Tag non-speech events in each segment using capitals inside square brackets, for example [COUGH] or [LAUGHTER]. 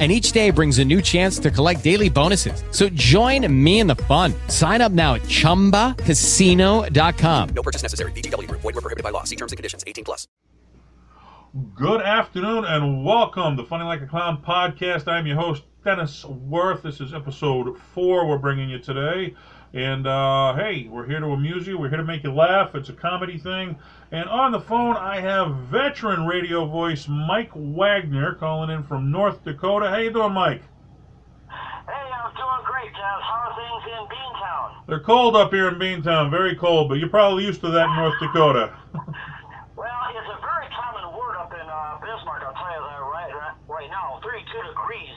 And each day brings a new chance to collect daily bonuses. So join me in the fun. Sign up now at chumbacasino.com. No purchase necessary. VGW Group. Void were prohibited by law. See terms and conditions. 18 plus. Good afternoon and welcome to Funny Like a Clown podcast. I'm your host, Dennis Worth. This is episode four we're bringing you today. And uh, hey, we're here to amuse you. We're here to make you laugh. It's a comedy thing. And on the phone, I have veteran radio voice Mike Wagner calling in from North Dakota. How you doing, Mike? Hey, I'm doing great, Dennis. How are things in Beantown? They're cold up here in Beantown, very cold, but you're probably used to that in North Dakota. [LAUGHS] Well, it's a very common word up in uh, Bismarck. I'll tell you that right right now. 32 degrees.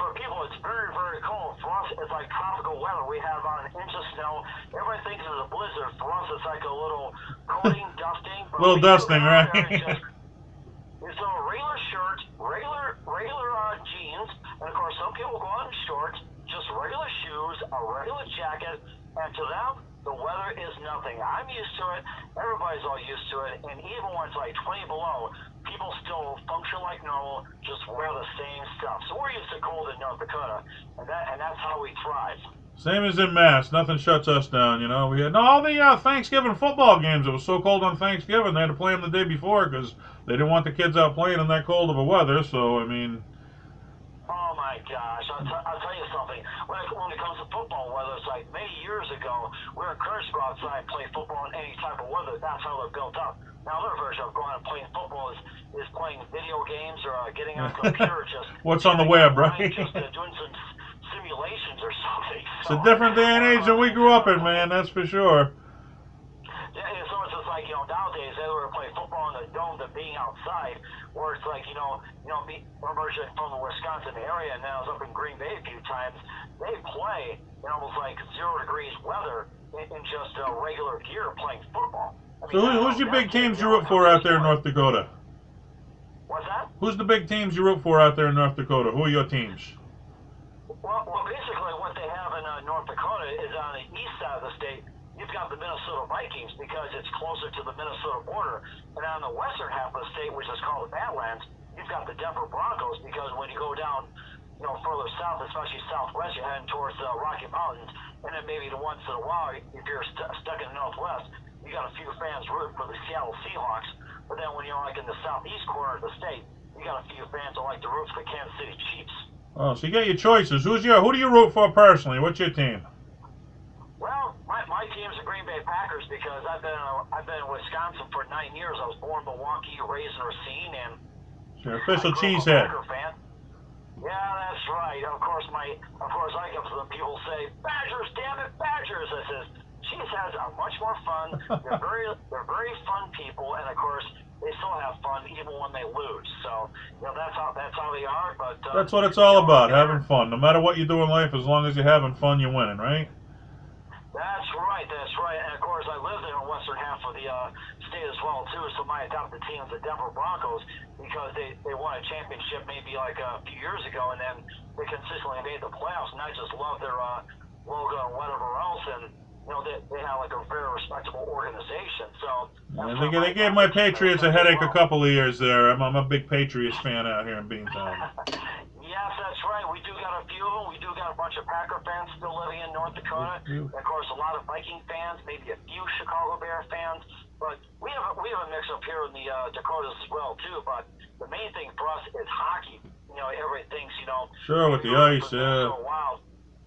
For people, it's very, very cold. For us, it's like tropical weather. We have about an inch of snow. Everybody thinks it's a blizzard. For us, it's like a little coating, [LAUGHS] dusting. But Little dusting, right? there and just- [LAUGHS] It's a regular shirt, regular regular uh, jeans, and of course some people go out in shorts, just regular shoes, a regular jacket, and to them the weather is nothing. I'm used to it. Everybody's all used to it, and even when it's like 20 below, people still function like normal, just wear the same stuff. So we're used to cold in North Dakota, and that and that's how we thrive. Same as in Mass. Nothing shuts us down, you know. We had no, all the uh, Thanksgiving football games. It was so cold on Thanksgiving, they had to play them the day before because they didn't want the kids out playing in that cold of a weather. So, I mean, Oh my gosh! I'll, t- I'll tell you something. When it, when it comes to football weather, it's like many years ago, we were encouraged to go outside and play football in any type of weather. That's how they're built up. Now their version of going and playing football is, is playing video games or uh, getting on a [LAUGHS] computer, just What's on the web, right? Just uh, doing some simulations or [LAUGHS] something. it's a different day and age than we grew up in, man. That's for sure. Yeah, and so it's just like you know nowadays they were playing football in the dome than being outside, where it's like you know you know me I'm originally from the Wisconsin area and now I was up in Green Bay a few times. They play in almost like zero degrees weather in, in just uh, regular gear playing football. So, who, who's your big teams you root for out there in North Dakota? What's that? Who's the big teams you root for out there in North Dakota? Who are your teams? Well, well, basically, what they have in uh, North Dakota is on the east side of the state. You've got the Minnesota Vikings because it's closer to the Minnesota border, and on the western half of the state, which is called the Badlands, you've got the Denver Broncos because when you go down, you know, further south, especially southwest, you're heading towards the Rocky Mountains, and then maybe the once in a while, if you're st- stuck in the northwest, you got a few fans rooting for the Seattle Seahawks. But then when you're like in the southeast corner of the state, you got a few fans that like to root for the Kansas City Chiefs. Oh, so you got your choices. Who's your? Who do you root for personally? What's your team? Well, my, my team's the Green Bay Packers because I've been uh, I've been in Wisconsin for nine years. I was born in Milwaukee, raised in Racine, and It's your official cheesehead. Fan. Yeah, that's right. Of course, my of course I get some people say Badgers, damn it, Badgers. I says cheeseheads are much more fun. They're [LAUGHS] very they're very fun people, and of course they still have fun even when they lose. So you know that's how that's how they are. But uh, That's what it's all about, having fun. No matter what you do in life, as long as you're having fun, you're winning, right? That's right, that's right. And of course, I lived in the western half of the uh, state as well too. So my adopted team is the Denver Broncos because they they won a championship maybe like a few years ago, and then they consistently made the playoffs. And I just love their uh, logo and whatever else, and you know they they have like a very respectable organization. So And that's they, why they my gave my adopted team is Patriots a headache a couple of years there. I'm, I'm a big Patriots fan out here in Beantown. [LAUGHS] Yes, that's right. We do got a few of them. We do got a bunch of Packer fans still living in North Dakota. And of course, a lot of Viking fans, maybe a few Chicago Bear fans. But we have a, we have a mix up here in the uh, Dakotas as well too. But the main thing for us is hockey. You know, everybody thinks you know. Sure, with the ice, yeah.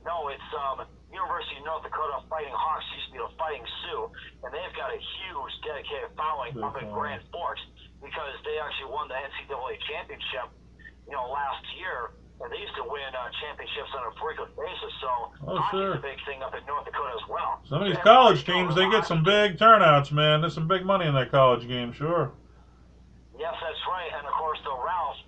No, it's um, University of North Dakota Fighting Hawks used to be the Fighting Sioux, and they've got a huge dedicated following up in Grand Forks because they actually won the NCAA championship, you know, last year. And they used to win uh, championships on a frequent basis, so Oh, hockey's sure. a big thing up in North Dakota as well. Some of these And college teams, they get some big turnouts, man. There's some big money in that college game, sure. Yes, that's right. And of course, the Ralph,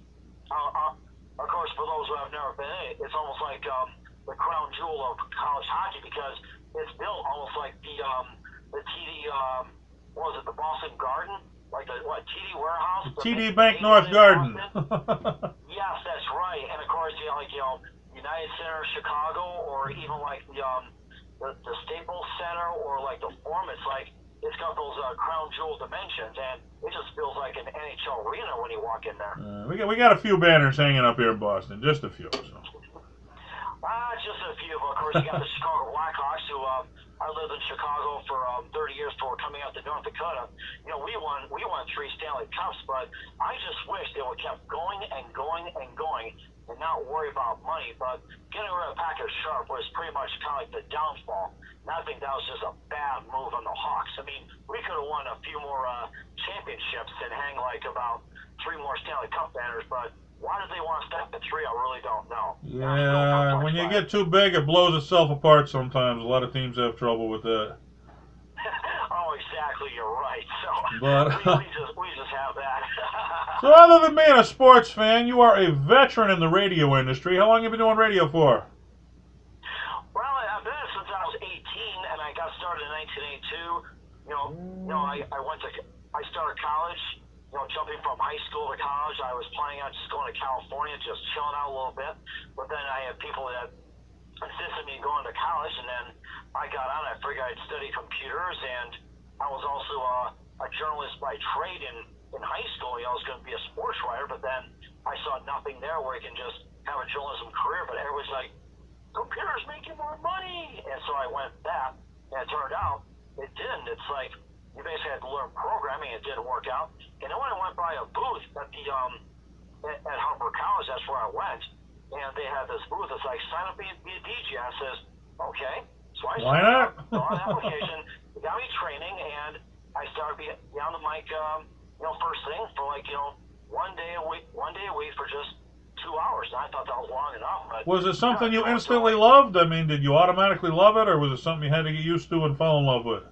uh, uh, of course, for those who have never been in it, it's almost like um, the crown jewel of college hockey because it's built almost like the um, the TD, um, what was it, the Boston Garden? like the what TD Warehouse, the TD Bank North Garden. [LAUGHS] Yes, that's right. And of course, you know, like you know, United Center, Chicago, or even like the um, the, the Staples Center, or like the Forum. It's like it's got those uh, crown jewel dimensions, and it just feels like an NHL arena when you walk in there. Uh, we got we got a few banners hanging up here in Boston, just a few. So. Ah, just a few. Of course, you got the [LAUGHS] Chicago Blackhawks, who um, I lived in Chicago for um, 30 years before coming out to North Dakota. You know, we won we won three Stanley Cups, but I just wish they would kept going and going and going and not worry about money. But getting rid of Patrick Sharp was pretty much kind of like the downfall. And I think that was just a bad move on the Hawks. I mean, we could have won a few more uh, championships and hang like about three more Stanley Cup banners, but. Why did they want to step at three? I really don't know. Yeah, when you get too big, it blows itself apart. Sometimes a lot of teams have trouble with that. [LAUGHS] oh, exactly. You're right. So [LAUGHS] But- we, we [LAUGHS] just we just have that. So, other than being a sports fan, you are a veteran in the radio industry. How long have you been doing radio for? well, I've been since I was 18, and I got started in 1982. You know, you know, I, I went to I started college. You know, jumping from high school to college, I was planning on just going to California, just chilling out a little bit. But then I had people that insisted me going to college, and then I got on. I figured I'd study computers, and I was also uh, a journalist by trade in in high school. You know, I was going to be a sports writer, but then I saw nothing there where you can just have a journalism career. But everybody's like, computers make you more money, and so I went that, and it turned out it didn't. It's like you basically had to learn programming. It didn't work out. And then when I went by a booth at the um at, at Harper College, that's where I went, and they had this booth. It's like sign up be, be a DJ. I says, okay. So I Why not? an application, got me training, and I started being be on the mic. Um, you know, first thing for like you know one day a week, one day a week for just two hours. And I thought that was long enough. But Was it something you Yeah, instantly loved? I mean, did you automatically love it, or was it something you had to get used to and fall in love with?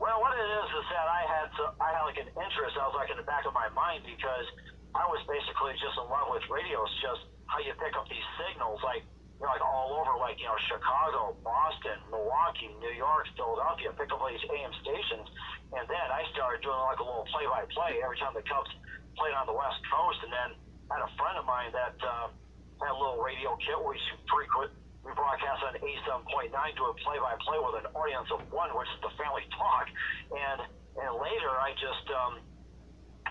Well, what it is is that I had to, I had I was like in the back of my mind because I was basically just in love with radio. It's just how you pick up these signals, like you know, like all over, like you know, Chicago, Boston, Milwaukee, New York, Philadelphia. Pick up all these AM stations, and then I started doing like a little play-by-play every time the Cubs played on the West Coast. And then I had a friend of mine that uh, had a little radio kit where we frequent. We broadcast on A7.9, doing play-by-play with an audience of one, which is the Family Talk. And and later, I just um,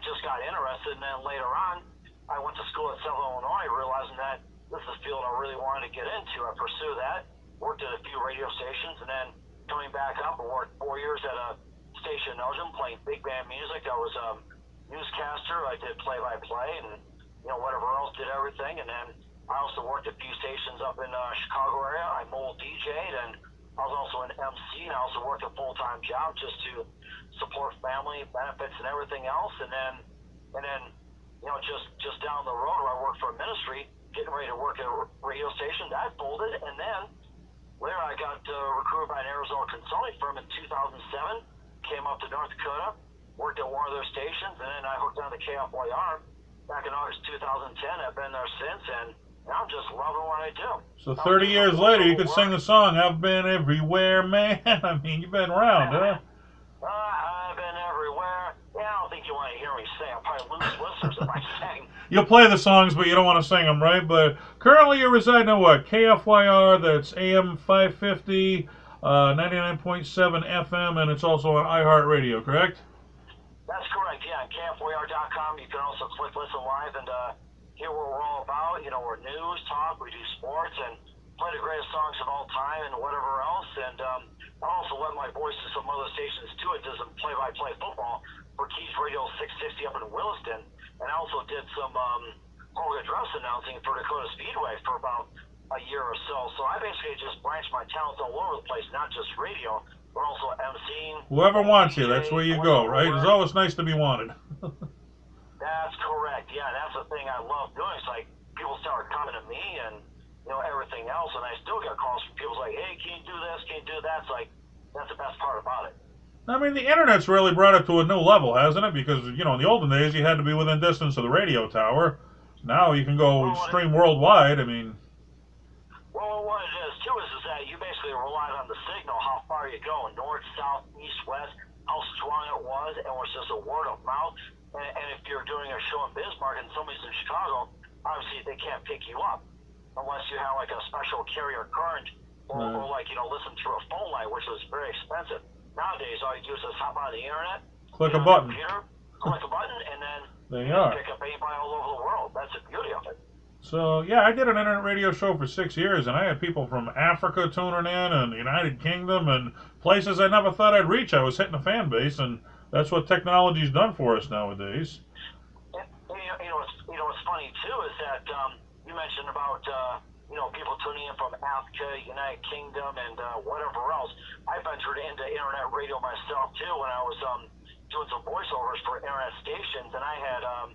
just got interested, and then later on, I went to school at Southern Illinois, realizing that this is a field I really wanted to get into. I pursued that, worked at a few radio stations, and then coming back up, I worked four years at a station in Elgin playing big band music. I was a newscaster. I did play-by-play, and you know whatever else, did everything, and then I also worked at a few stations up in uh, Chicago area. I mobile DJ'd, and I was also an MC, and I also worked a full-time job just to support family benefits and everything else. And then, and then, you know, just just down the road, where I worked for a ministry, getting ready to work at a radio station, that folded, and then later I got uh, recruited by an Arizona consulting firm in 2007. Came up to North Dakota, worked at one of their stations, and then I hooked on to KFYR back in August 2010. I've been there since, and I'm just loving what I do. So 30 years later, you could sing the song "I've Been Everywhere, [LAUGHS] Man." I mean, you've been around, huh? [LAUGHS] Uh, I've been everywhere. Yeah, I don't think you want to hear me sing. I'll probably lose [LAUGHS] listeners if I sing. You'll play the songs, but you don't want to sing them, right? But currently, you're residing in what? KFYR. That's AM 550, uh, 99.7 FM, and it's also on iHeartRadio, correct? That's correct. Yeah, on KFYR.com, you can also click listen live and uh, hear what we're all about. You know, we're news, talk, we do sports, and play the greatest songs of all time and whatever else. And um, I also let my voice to some other stations too. It does some play-by-play football for KEYZ Radio 660 up in Williston, and I also did some um, home address announcing for Dakota Speedway for about a year or so. So I basically just branched my talents all over the place, not just radio, but also emceeing. Whoever wants you, that's where you go, right? It's always nice to be wanted. [LAUGHS] That's correct. Yeah, that's the thing I love doing. It's like people start coming to me and you know everything else, and I still get calls from people like, "Hey, can you do this? Can you do that?" It's like that's the best part about it. I mean, the internet's really brought it to a new level, hasn't it? Because, you know, in the olden days, you had to be within distance of the radio tower. Now you can go Well, stream worldwide. I mean, Well, what it is too is, is that you basically rely on the signal, how far you go, north, south, east, west, how how strong it was, and was just a word of mouth. And, and if you're doing a show in Bismarck and somebody's in Chicago, obviously they can't pick you up unless you have like a special carrier current or, Right. or like you know listen through a phone line, which was very expensive. Nowadays, all you do is just hop on the internet, Click a button. computer, click a button, and then There you you are. pick up anybody all over the world. That's the beauty of it. So yeah, I did an internet radio show for six years, and I had people from Africa tuning in, and the United Kingdom, and places I never thought I'd reach. I was hitting a fan base, and that's what technology's done for us nowadays. And, and, you, know, you know, what's, you know what's funny too is that um, you mentioned about uh, you know people tuning in from Africa, United Kingdom, and uh, whatever else. I ventured into internet radio myself too when I was um, doing some voiceovers for internet stations, and I had um,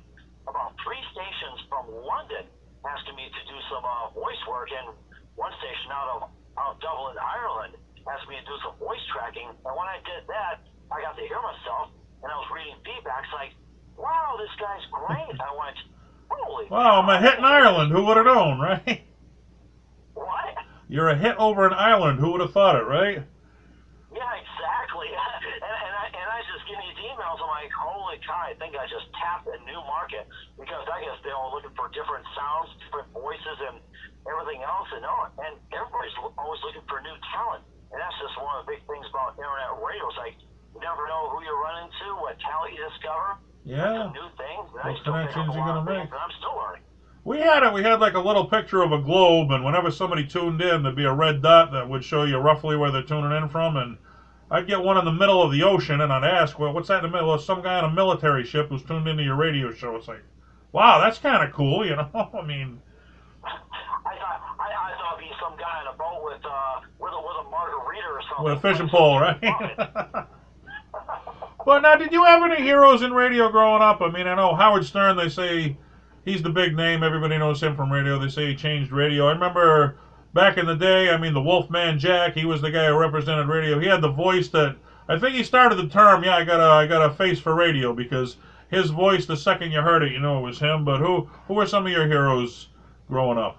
about three stations from London asking me to do some uh, voice work, and one station out of out of Dublin, Ireland, asked me to do some voice tracking. And when I did that, I got to hear myself, and I was reading feedbacks like, "Wow, this guy's great." I went, "Holy!" Wow, I'm a hit in Ireland. Who would have known, right? What? You're a hit over in Ireland. Who would have thought it, right? Yeah, exactly. [LAUGHS] and, and I and I just getting these emails. I'm like, holy cow! I think I just tapped a new market because I guess they're all looking for different sounds, different voices, and everything else. And oh, and everybody's always looking for new talent. And that's just one of the big things about internet radio. Is like you never know who you're running into, what talent you discover, Yeah. new things. What I still pick up connections a you lot gonna of make? I'm still learning. We had it. We had like a little picture of a globe, and whenever somebody tuned in, there'd be a red dot that would show you roughly where they're tuning in from. And I'd get one in the middle of the ocean, and I'd ask, "Well, what's that in the middle?" Well, some guy on a military ship who's tuned into your radio show. It's like, wow, that's kind of cool, [LAUGHS] you know. I mean, I thought I, I thought it'd be some guy on a boat with uh with a with a margarita or something. with a fishing pole, [LAUGHS] right? [LAUGHS] But now, did you have any heroes in radio growing up? I mean, I know Howard Stern. They say he's the big name. Everybody knows him from radio. They say he changed radio. I remember back in the day. I mean, the Wolfman Jack. He was the guy who represented radio. He had the voice that I think he started the term. Yeah, I got a I got a face for radio because his voice. The second you heard it, you know it was him. But who who were some of your heroes growing up?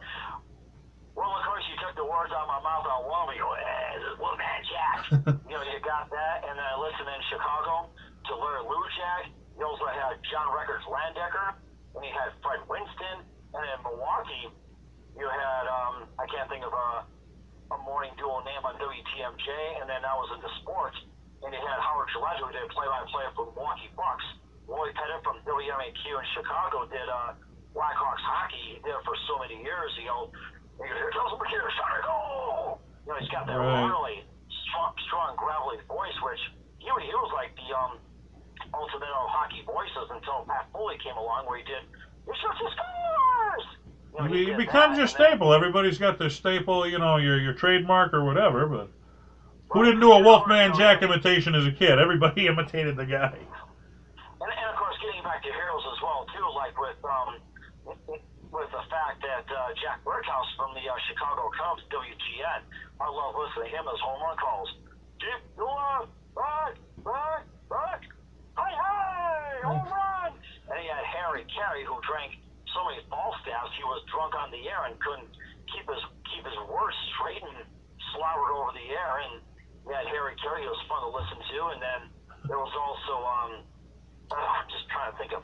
Well, of course, you took the words out of my mouth on one. You go, this is Wolfman Jack. [LAUGHS] you know, you got that, and uh, then I listened in Chicago to Lujack. You also had John Records Landecker, and you had Fred Winston, and in Milwaukee, you had um, I can't think of a a morning duo name on WTMJ, and then I was into sports, and you had Howard Gillette who did play-by-play for Milwaukee Bucks. Roy Pettit from WMAQ in Chicago did uh, Blackhawks hockey. He did it for so many years. You know, here comes McKinnon, shot it, go! You know, he's got that Right. really strong, strong, gravelly voice, which he, he was like the um, ultimate of hockey voices until Pat Foley came along, where he did, "You shoot your scores." You know, It he becomes your then- staple. Everybody's got their staple, you know, your your trademark or whatever. But who didn't do a Wolfman Jack imitation as a kid? Everybody [LAUGHS] imitated the guy. And, and of course, getting back to heroes as well too, like with um, with the fact that uh, Jack Brickhouse from the uh, Chicago Cubs, WGN, I love listening to him as home run calls. To left, back, back, back, hi hi, home run. And he had Harry Caray who drank so many ball stabs he was drunk on the air and couldn't keep his keep his words straight and slobbered over the air. And we had Harry Caray who was fun to listen to, and then there was also um. Oh, I'm just trying to think of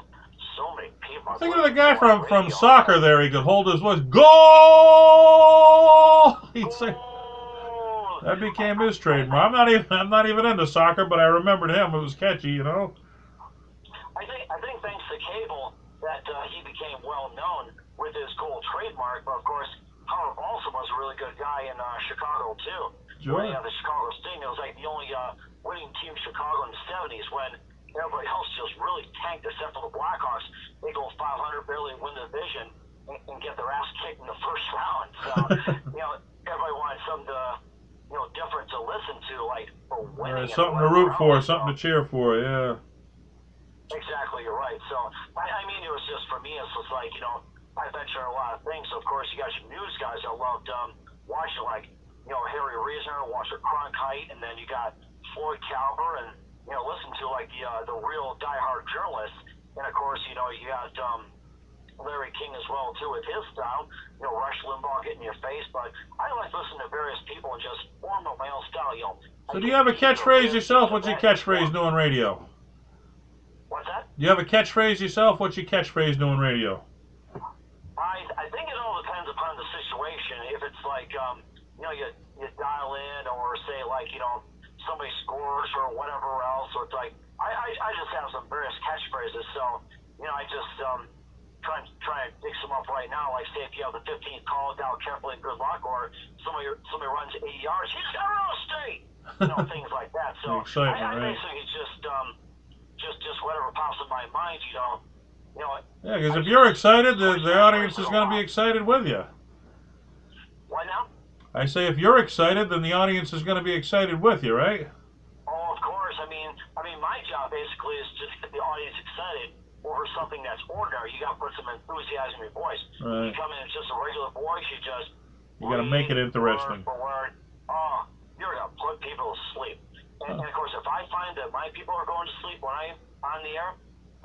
so many people. Think of the guy from from soccer. There, he could hold his voice. Goal! [LAUGHS] He'd say that became his trademark. I'm not even I'm not even into soccer, but I remembered him. It was catchy, you know. I think I think thanks to cable that uh, he became well known with his cool trademark. But of course, Howard Balsam was a really good guy in uh, Chicago too. Sure. When the Chicago Sting, it was like the only uh, winning team in Chicago in the '70s when everybody else just really tanked, except for the Blackhawks. They go 500, barely win the division, and, and get their ass kicked in the [LAUGHS] first round. So [LAUGHS] you know, everybody wanted something to you know different to listen to, like for winning. and something to root for, something to cheer for. Yeah. Exactly, you're right. So, I, I mean, it was just for me, it's just like, you know, I venture a lot of things. So, of course, you got your news guys I loved um, watching, like, you know, Harry Reasoner, Walter Cronkite, and then you got Floyd Kalber, and, you know, listen to, like, the, uh, the real diehard journalists. And, of course, you know, you got um, Larry King as well too with his style. You know, Rush Limbaugh getting in your face, but I like listening to various people and just form my own style. You know. So do you have a catchphrase yourself? What's your catchphrase doing radio? What's that? You have a catchphrase yourself? What's your catchphrase doing radio? I I think it all depends upon the situation. If it's like um, you know, you you dial in or say like you know somebody scores or whatever else, or it's like I I, I just have some various catchphrases. So you know, I just um try and try and dig some up right now. Like say if you have the 15th call, dial carefully, and good luck, or somebody somebody runs 80 yards, he's got real estate. You know, [LAUGHS] things like that. So I, I right. basically just um just just whatever pops in my mind, you know. You know, Yeah, because if you're excited, the, the audience is going to be excited with you. what now? I say if you're excited, then the audience is going to be excited with you, right? Oh, of course. I mean, I mean, my job basically is just to get the audience excited over something that's ordinary. You got to put some enthusiasm in your voice. Right. You come in as just a regular voice, you just You gotta make it interesting. Word for word. Oh, you're gonna put people to sleep. And, and of course, if I find that my people are going to sleep when I'm on the air,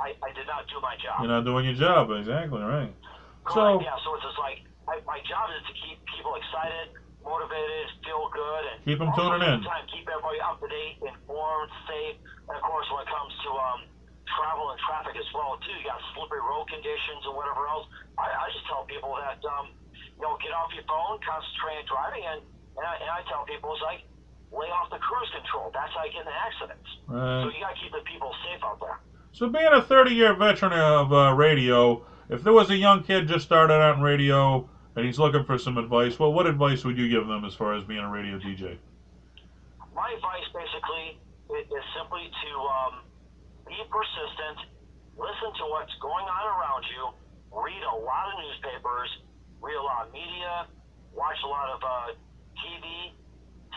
I, I did not do my job. You're not doing your job exactly, right? Correct, So yeah, so it's just like I, my job is to keep people excited, motivated, feel good, and Keep 'em also tuning in. Time, keep everybody up to date, informed, safe, and of course, when it comes to um, travel and traffic as well too, you got slippery road conditions and whatever else. I, I just tell people that um, you know get off your phone, concentrate on driving, and and I, and I tell people it's like lay off the cruise control. That's how you get in accidents. So you got to keep the people safe out there. So being a 30-year veteran of uh, radio, if there was a young kid just started out in radio and he's looking for some advice, well, what advice would you give them as far as being a radio DJ? my advice basically is, is simply to um, be persistent, listen to what's going on around you, read a lot of newspapers, read a lot of media, watch a lot of uh, TV,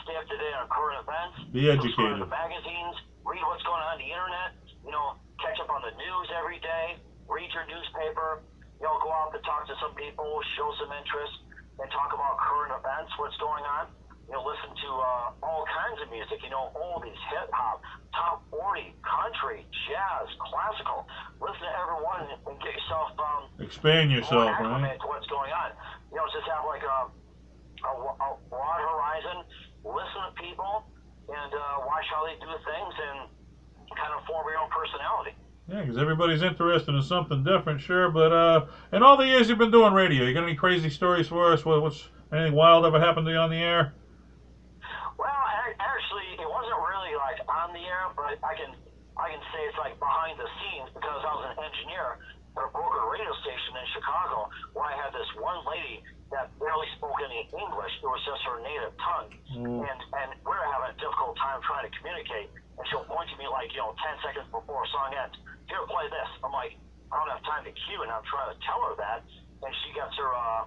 stay up to date on current events, Be educated. to magazines, read what's going on on the internet, you know, catch up on the news every day, read your newspaper, you know, go out and talk to some people, show some interest, and talk about current events, what's going on. You know, listen to uh, all kinds of music, you know, oldies, hip hop, top 40, country, jazz, classical. Listen to everyone and, and get yourself um, Expand yourself, right? to what's going on. You know, just have like a, a, a broad horizon, listen to people, and uh, watch how they do things and kind of form your own personality. Yeah, because everybody's interested in something different, sure. But uh, in all the years you've been doing radio, you got any crazy stories for us? What, what's anything wild ever happened to you on the air? Well, ac- actually, it wasn't really like on the air, but I can I can say it's like behind the scenes because I was an engineer at a broker radio station in Chicago where I had this one lady that barely spoke any English. It was just her native tongue, Mm. and and we were having a difficult time trying to communicate. And she'll point to me like you know ten seconds before a song ends. Here, play this. I'm like, I don't have time to cue, and I'm trying to tell her that, and she gets her. uh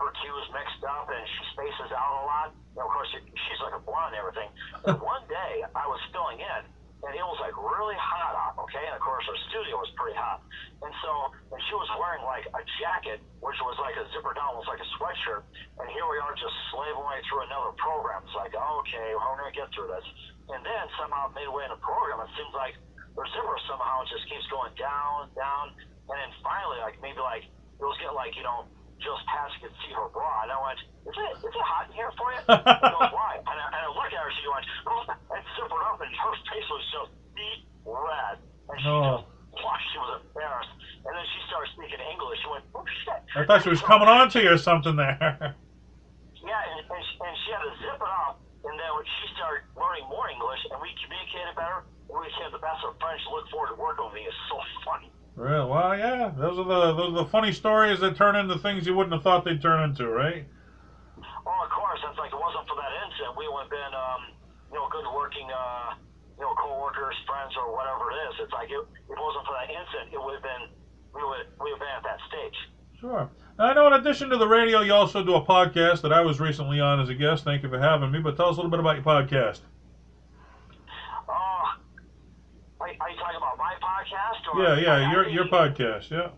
her cues mixed up and she spaces out a lot. And of course, she- she's like a blonde and everything. But [LAUGHS] one day I was filling in and it was like really hot out, okay? And of course, her studio was pretty hot. And so, and she was wearing like a jacket, which was like a zipper down, almost like a sweatshirt. And here we are just slaving away through another program. It's like, okay, how are we going to get through this? And then somehow midway in the program, it seems like her zipper somehow just keeps going down, down. And then finally, like maybe like, it was getting like, you know, just you could see her bra. And I went, is it, is it hot in here for you? [LAUGHS] She goes, why? And I, and I look at her, she went, oh, and zippered up, and her face was just beet red. And she Oh. just blushed. She was embarrassed. And then she started speaking English. She went, oh, shit. I thought she was coming on to you or something there. Yeah, and, and, she, and she had to zip it up. And then when she started learning more English, and we communicated better, we became the best of friends. Looked forward to working with me. It's so funny. Real well, yeah. Those are the those are the funny stories that turn into things you wouldn't have thought they'd turn into, right? Oh, of course. That's like it wasn't for that incident, we would have been, um, you know, good working, uh, you know, coworkers, friends, or whatever it is. It's like it, it wasn't for that incident, it would have been, we would we would have been at that stage. Sure. Now, I know in addition to the radio, you also do a podcast that I was recently on as a guest. Thank you for having me. But tell us a little bit about your podcast. Oh, are, are you talking about my podcast? Or Yeah, yeah, your your podcast. Yeah.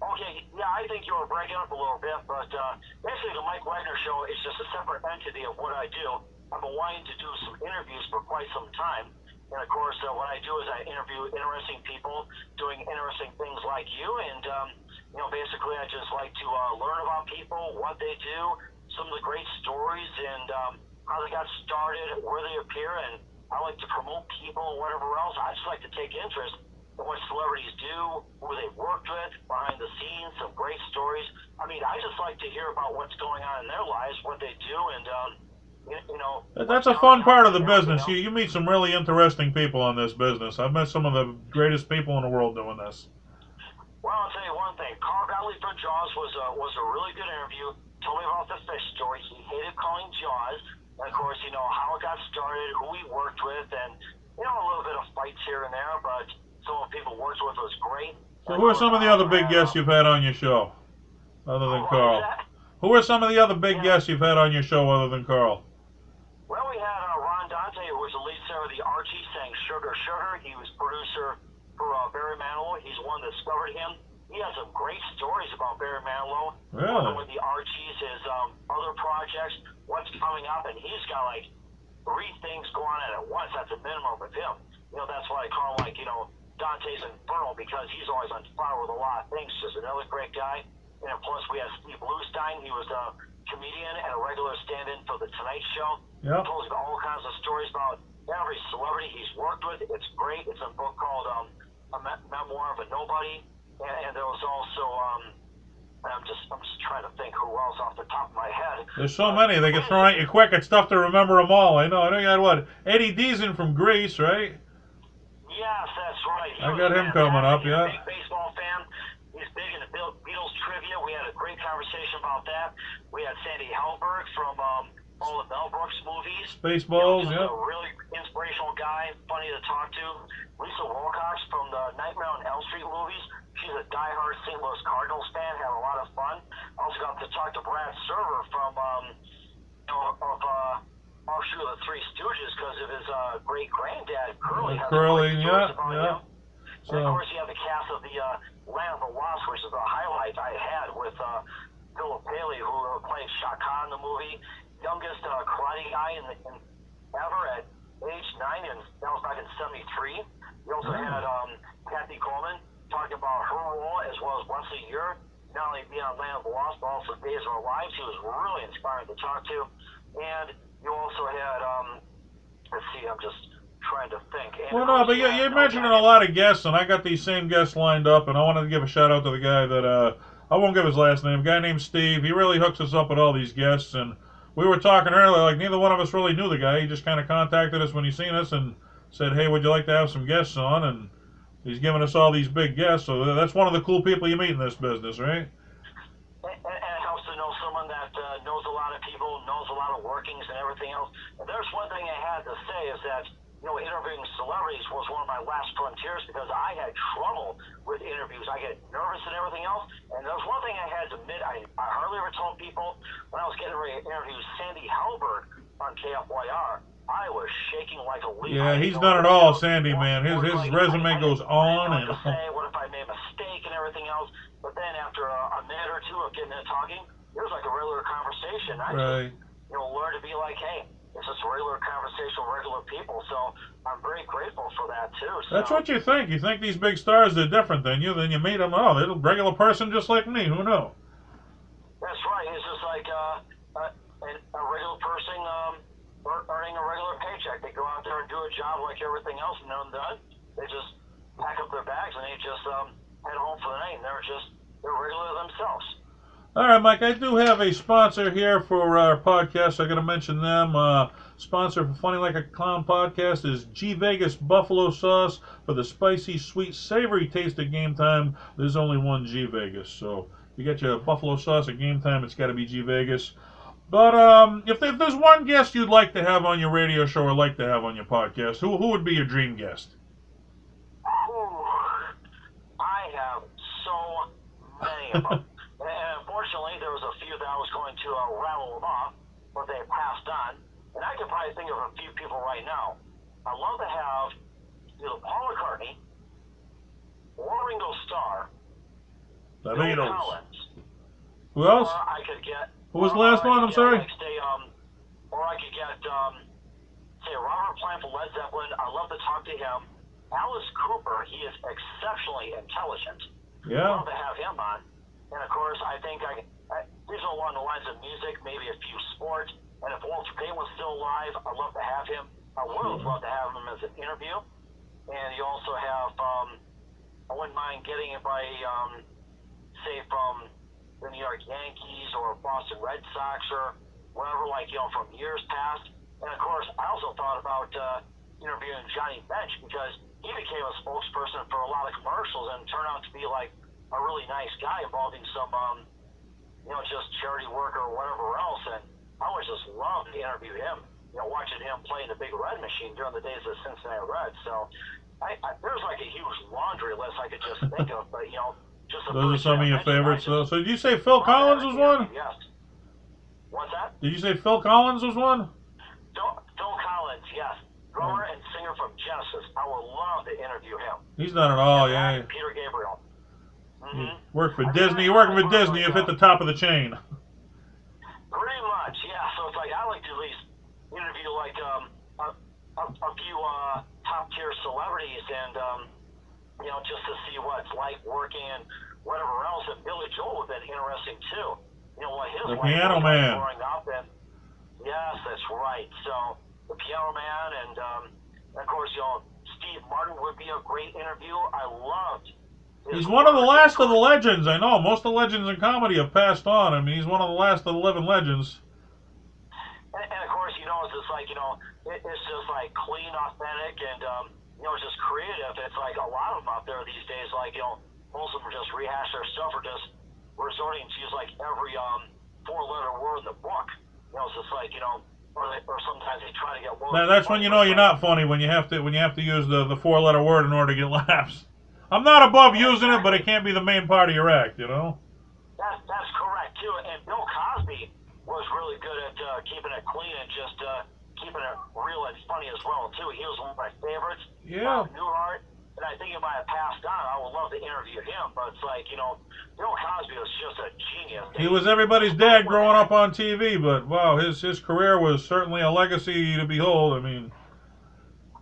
Okay, yeah, I think you were breaking up a little bit, but uh, basically the Mike Wagner Show is just a separate entity of what I do. I've been wanting to do some interviews for quite some time. And of course, uh, what I do is I interview interesting people doing interesting things like you. And um, you know, basically I just like to uh, learn about people, what they do, some of the great stories, and um, how they got started, where they appear, and I like to promote people whatever else. I just like to take interest what celebrities do, who they worked with, behind the scenes, some great stories. I mean, I just like to hear about what's going on in their lives, what they do, and um, you, you know. That's a fun part of the business. You, you meet some really interesting people on this business. I've met some of the greatest people in the world doing this. Well, I'll tell you one thing. Carl Gottlieb from Jaws was a, was a really good interview. Told me about the fish story. He hated calling Jaws. And of course, you know, how it got started, who he worked with, and, you know, a little bit of fights here and there, but some of people worked with was great. So who are some of the other big guests you've had on your show, other than Carl? Who are some of the other big guests you've had on your show other than Carl? Well, we had uh, Ron Dante, who was the lead singer of the Archie, sang Sugar Sugar. He was producer for uh, Barry Manilow. He's the one that discovered him. He has some great stories about Barry Manilow. Really? With the Archies, his um, other projects, what's coming up, and he's got like three things going on at once. That's a minimum with him. You know, that's why I call him like, you know, Dante's Inferno because he's always on fire with a lot of things. Just another great guy. And plus we have Steve Bluestein. He was a comedian and a regular stand-in for The Tonight Show. Yep. He told us all kinds of stories about every celebrity he's worked with. It's great. It's a book called um, A Me- Memoir of a Nobody. And, and there was also, um, I'm just I'm just trying to think who else off the top of my head. There's so many they can throw at you quick. It's tough to remember them all. I know. I know you had what? Eddie Deezen from Grease, right? Yes, that's right. He I got him coming up, He's yeah. a big baseball fan. He's big into Beatles trivia. We had a great conversation about that. We had Sandy Helberg from um, all the Mel Brooks movies. Spaceballs, He's yeah. a really inspirational guy, funny to talk to. Lisa Wilcox from the Nightmare on Elm Street movies. She's a diehard St. Louis Cardinals fan. Had a lot of fun. Also got to talk to Brad Server from um, you know, of uh, offshoot of the Three Stooges because of his uh, great granddad Curly. has Curly, yeah, yeah. him. And of course, you have the cast of the uh, Land of the Lost, which is the highlight I had with uh, Philip Paley, who played Cha-Ka in the movie, youngest uh, karate guy in, the, in ever at age nine, and that was back in '73. We also had um, Kathy Coleman talking about her role as well as Wesley Ure, not only being on Land of the Lost, but also Days of Our Lives. He was really inspiring to talk to. And you also had, um, let's see, I'm just trying to think. And Well, no, but you you're, had you're no mentioning a lot of guests, and I got these same guests lined up, and I wanted to give a shout out to the guy that uh, I won't give his last name. A guy named Steve. He really hooks us up with all these guests, and we were talking earlier. Like neither one of us really knew the guy. He just kind of contacted us when he seen us and said, "Hey, would you like to have some guests on?" And he's giving us all these big guests. So that's one of the cool people you meet in this business, right? And, and it helps to know someone that uh, knows a lot of people, knows a lot of workings and everything else. And there's one thing I had to say is that, you know, interviewing celebrities was one of my last frontiers because I had trouble with interviews. I get nervous and everything else. And there's one thing I had to admit, I, I hardly ever told people when I was getting ready to interview Sandy Helberg on KFYR. I was shaking like a leaf. Yeah, he's done it all, Sandy, man. His- his like, resume I- goes I on and what say, what if I made a mistake and everything else. But then after a, a minute or two of getting into talking, it was like a regular conversation. I just, Right. you know, learned to be like, hey, it's just regular conversation with regular people. So I'm very grateful for that too. So, That's what you think. You think these big stars are different than you. Then you meet them. Oh, they're a regular person just like me. Who knew? That's right. It's just like uh, a, a regular person um, earning a regular paycheck. They go out there and do a job like everything else, and then done. They just pack up their bags and they just um, head home for the night. And they're just they're regular themselves. All right, Mike. I do have a sponsor here for our podcast. I got to mention them. Uh, sponsor for Funny Like a Clown podcast is G Vegas Buffalo Sauce for the spicy, sweet, savory taste of game time. There's only one G Vegas, so if you get your buffalo sauce at game time, it's got to be G Vegas. But um, if, if there's one guest you'd like to have on your radio show or like to have on your podcast, who who would be your dream guest? Whew. I have so many of them. [LAUGHS] and unfortunately, there was a few that I was going to uh, rattle them off, what they have passed on. And I can probably think of a few people right now. I'd love to have either Paul McCartney or Ringo Starr, The Bill Beatles. Collins, Who else? or I could get. Who was the last one? I'm sorry. Say, um, or I could get, um, say, Robert Plant from Led Zeppelin. I'd love to talk to him. Alice Cooper, he is exceptionally intelligent. Yeah. i love to have him on. And of course, I think I, I along the lines of music, maybe a few sports. And if Walter Payton was still alive, I'd love to have him. I would love to have him as an interview. And you also have, um, I wouldn't mind getting it by, um, say, from the New York Yankees or Boston Red Sox or wherever, like, you know, from years past. And of course, I also thought about uh, interviewing Johnny Bench because he became a spokesperson for a lot of commercials and turned out to be like a really nice guy involving some, um, you know, just charity work or whatever else. And I always just loved to interview him. You know, watching him play in the Big Red Machine during the days of the Cincinnati Reds. So I, I, there's like a huge laundry list I could just think of, but you know, just a Those are some of your favorites. though. though. So did you say Phil Collins was one? Yes. What's that? Did you say Phil Collins was one? Phil, Phil Collins, yes. Drummer hmm. and singer from Genesis. I would love to interview him. He's done it all, yeah. Peter Gabriel. Mm-hmm. Worked for Disney. You working for Disney. You've hit the top of the chain. Pretty much, yeah. So it's like I like to at least interview like um a, a, a few uh, top tier celebrities and um you know just to see what it's like working and whatever else. And Billy Joel would have been interesting too. You know what his The life Piano was like Man. growing up and yes, that's right. So the Piano Man and um of course you know Steve Martin would be a great interview. I loved. He's one of the last of the legends. I know. Most of the legends in comedy have passed on. I mean, he's one of the last of the living legends. And, and of course, you know, it's just like, you know, it, it's just like clean, authentic, and, um, you know, it's just creative. It's like a lot of them out there these days, like, you know, most of them just rehash their stuff or just resorting to use like every um, four letter word in the book. You know, it's just like, you know, or, they, or sometimes they try to get low. That's when you know you're not funny when you have to when you have to use the the four letter word in order to get laughs. I'm not above using it, but it can't be the main part of your act, you know. That's, that's correct, too. And Bill Cosby was really good at uh, keeping it clean and just uh, keeping it real and funny as well, too. He was one of my favorites. Yeah. Newhart. And I think he might have passed on. I would love to interview him, but it's like, you know, Bill Cosby was just a genius. He was everybody's dad growing up on TV, but wow, his his career was certainly a legacy to behold. I mean,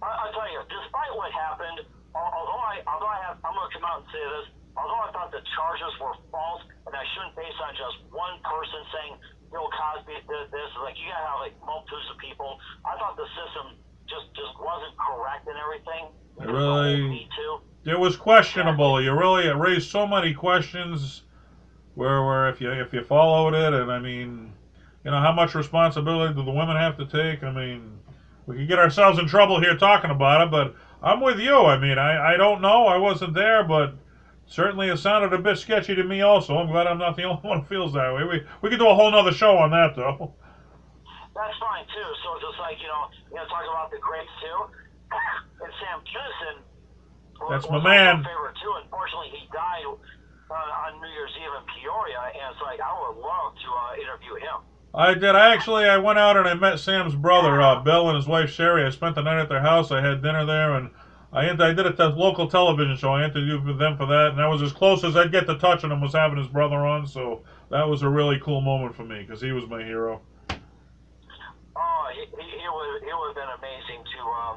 I, I'll tell you, despite what happened, al- although I, although I have, I'm going to come out and say this, although I thought the charges were false, and I shouldn't base on just one person saying Bill Cosby did this, like you gotta have like multitudes of people. I thought the system just just wasn't correct and everything. It It was the whole really- it was questionable. You really it raised so many questions. Where where if you if you followed it, and I mean, you know, how much responsibility do the women have to take? I mean, we could get ourselves in trouble here talking about it, but I'm with you. I mean, I I don't know. I wasn't there, but. Certainly, it sounded a bit sketchy to me. Also, I'm glad I'm not the [LAUGHS] only one who feels that way. We we could do a whole nother show on that, though. That's fine too. So it's just like you know, you know, talk about the greats too. [COUGHS] and Sam Kinison. was- That's my man. a favorite too. Unfortunately, he died uh, on New Year's Eve in Peoria, and it's like I would love to uh, interview him. I did. I actually I went out and I met Sam's brother, uh, Bill, and his wife Sherry. I spent the night at their house. I had dinner there, and I I did a te- local television show. I interviewed with them for that, and that was as close as I'd get to touching him was having his brother on. So that was a really cool moment for me because he was my hero. Oh, he, he, he would he would have been amazing to um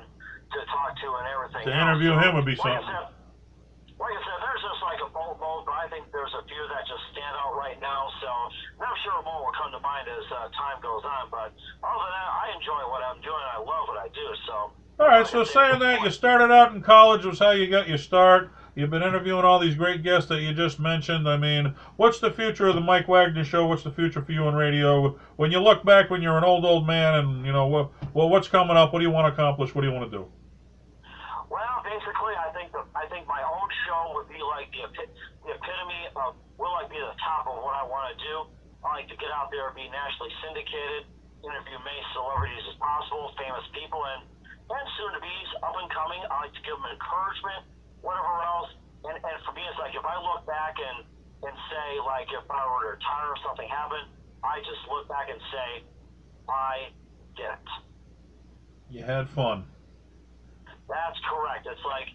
to talk to and everything. To interview him would be like I something. said- Like I said, there's just like a boatload, but I think there's a few that just stand out right So and I'm sure more will come to mind as uh, time goes on. But other than that, I enjoy what I'm doing. I love what I do. So. All right. So saying that, you started out in college was how you got your start. You've been interviewing all these great guests that you just mentioned. I mean, what's the future of the Mike Wagner Show? What's the future for you in radio? When you look back, when you're an old old man, and you know, well, well what's coming up? What do you want to accomplish? What do you want to do? Well, basically, I think the, I think my own show would be like the, epi- the epitome of will like be the top of what I want to do. I like to get out there and be nationally syndicated, interview many celebrities as possible, famous people, and and soon to be up and coming. I like to give them encouragement, whatever else. And and for me, it's like if I look back and and say like if I were to retire or something happened, I just look back and say, I did it. You had fun. That's correct. It's like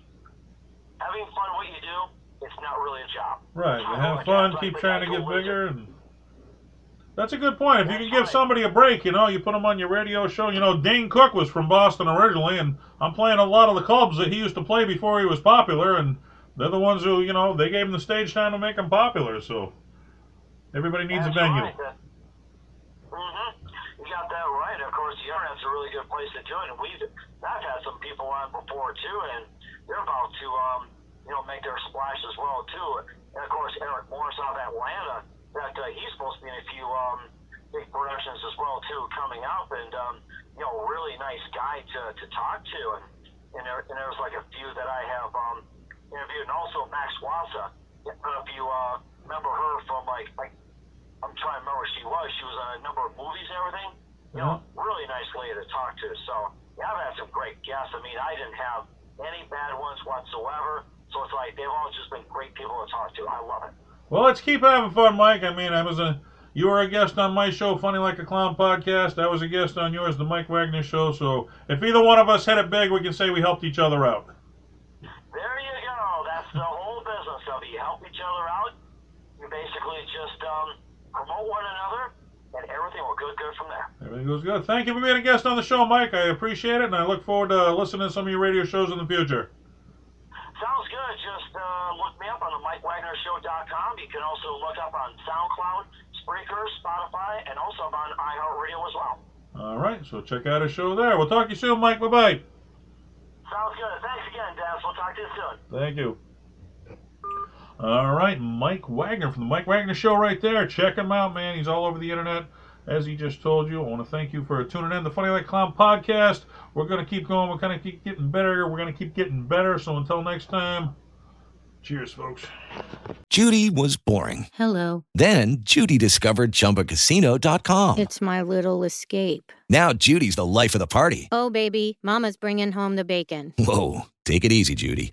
having fun what you do, it's not really a job. Right. You have fun. Keep trying to get bigger. And that's a good point. If you can give right. somebody a break, you know, you put them on your radio show. You know, Dane Cook was from Boston originally, and I'm playing a lot of the clubs that he used to play before he was popular, and they're the ones who, you know, they gave him the stage time to make him popular. So Everybody needs That's a venue. Right. Mm-hmm. You got that right. Of course, the internet's a really good place to do it, and we've I've had some people on before too, and they're about to um, you know make their splash as well too. And of course, Eric Morris out of Atlanta, that uh, he's supposed to be in a few um, big productions as well too coming up, and um, you know, really nice guy to, to talk to, and and there, and there was like a few that I have um, interviewed, and also Max Wassa. I don't know if you uh, remember her from like like I'm trying to remember where she was. She was on a number of movies and everything. You know, really nice lady to talk to. So yeah, I've had some great guests. I mean, I didn't have any bad ones whatsoever. So it's like they've all just been great people to talk to. I love it. Well, let's keep having fun, Mike. I mean, I was a you were a guest on my show, Funny Like a Clown podcast. I was a guest on yours, the Mike Wagner Show. So if either one of us hit it big, we can say we helped each other out. There you go. That's the whole business of it. You help each other out. You basically just um, promote one another, and everything will go good from there. Everything goes good. Thank you for being a guest on the show, Mike. I appreciate it, and I look forward to listening to some of your radio shows in the future. Sounds good. Just uh, look me up on the MikeWagnerShow.com. You can also look up on SoundCloud, Spreaker, Spotify, and also on iHeartRadio as well. All right, so check out a show there. We'll talk to you soon, Mike. Bye bye. Sounds good. Thanks again, Dennis. We'll talk to you soon. Thank you. All right, Mike Wagner from the Mike Wagner Show right there. Check him out, man. He's all over the internet. As he just told you, I want to thank you for tuning in the Funny Like Clown podcast. We're going to keep going. We're going to keep getting better. We're going to keep getting better. So until next time, cheers, folks. Judy was boring. Hello. Then Judy discovered ChumbaCasino.com. It's my little escape. Now Judy's the life of the party. Oh, baby, Mama's bringing home the bacon. Whoa, take it easy, Judy.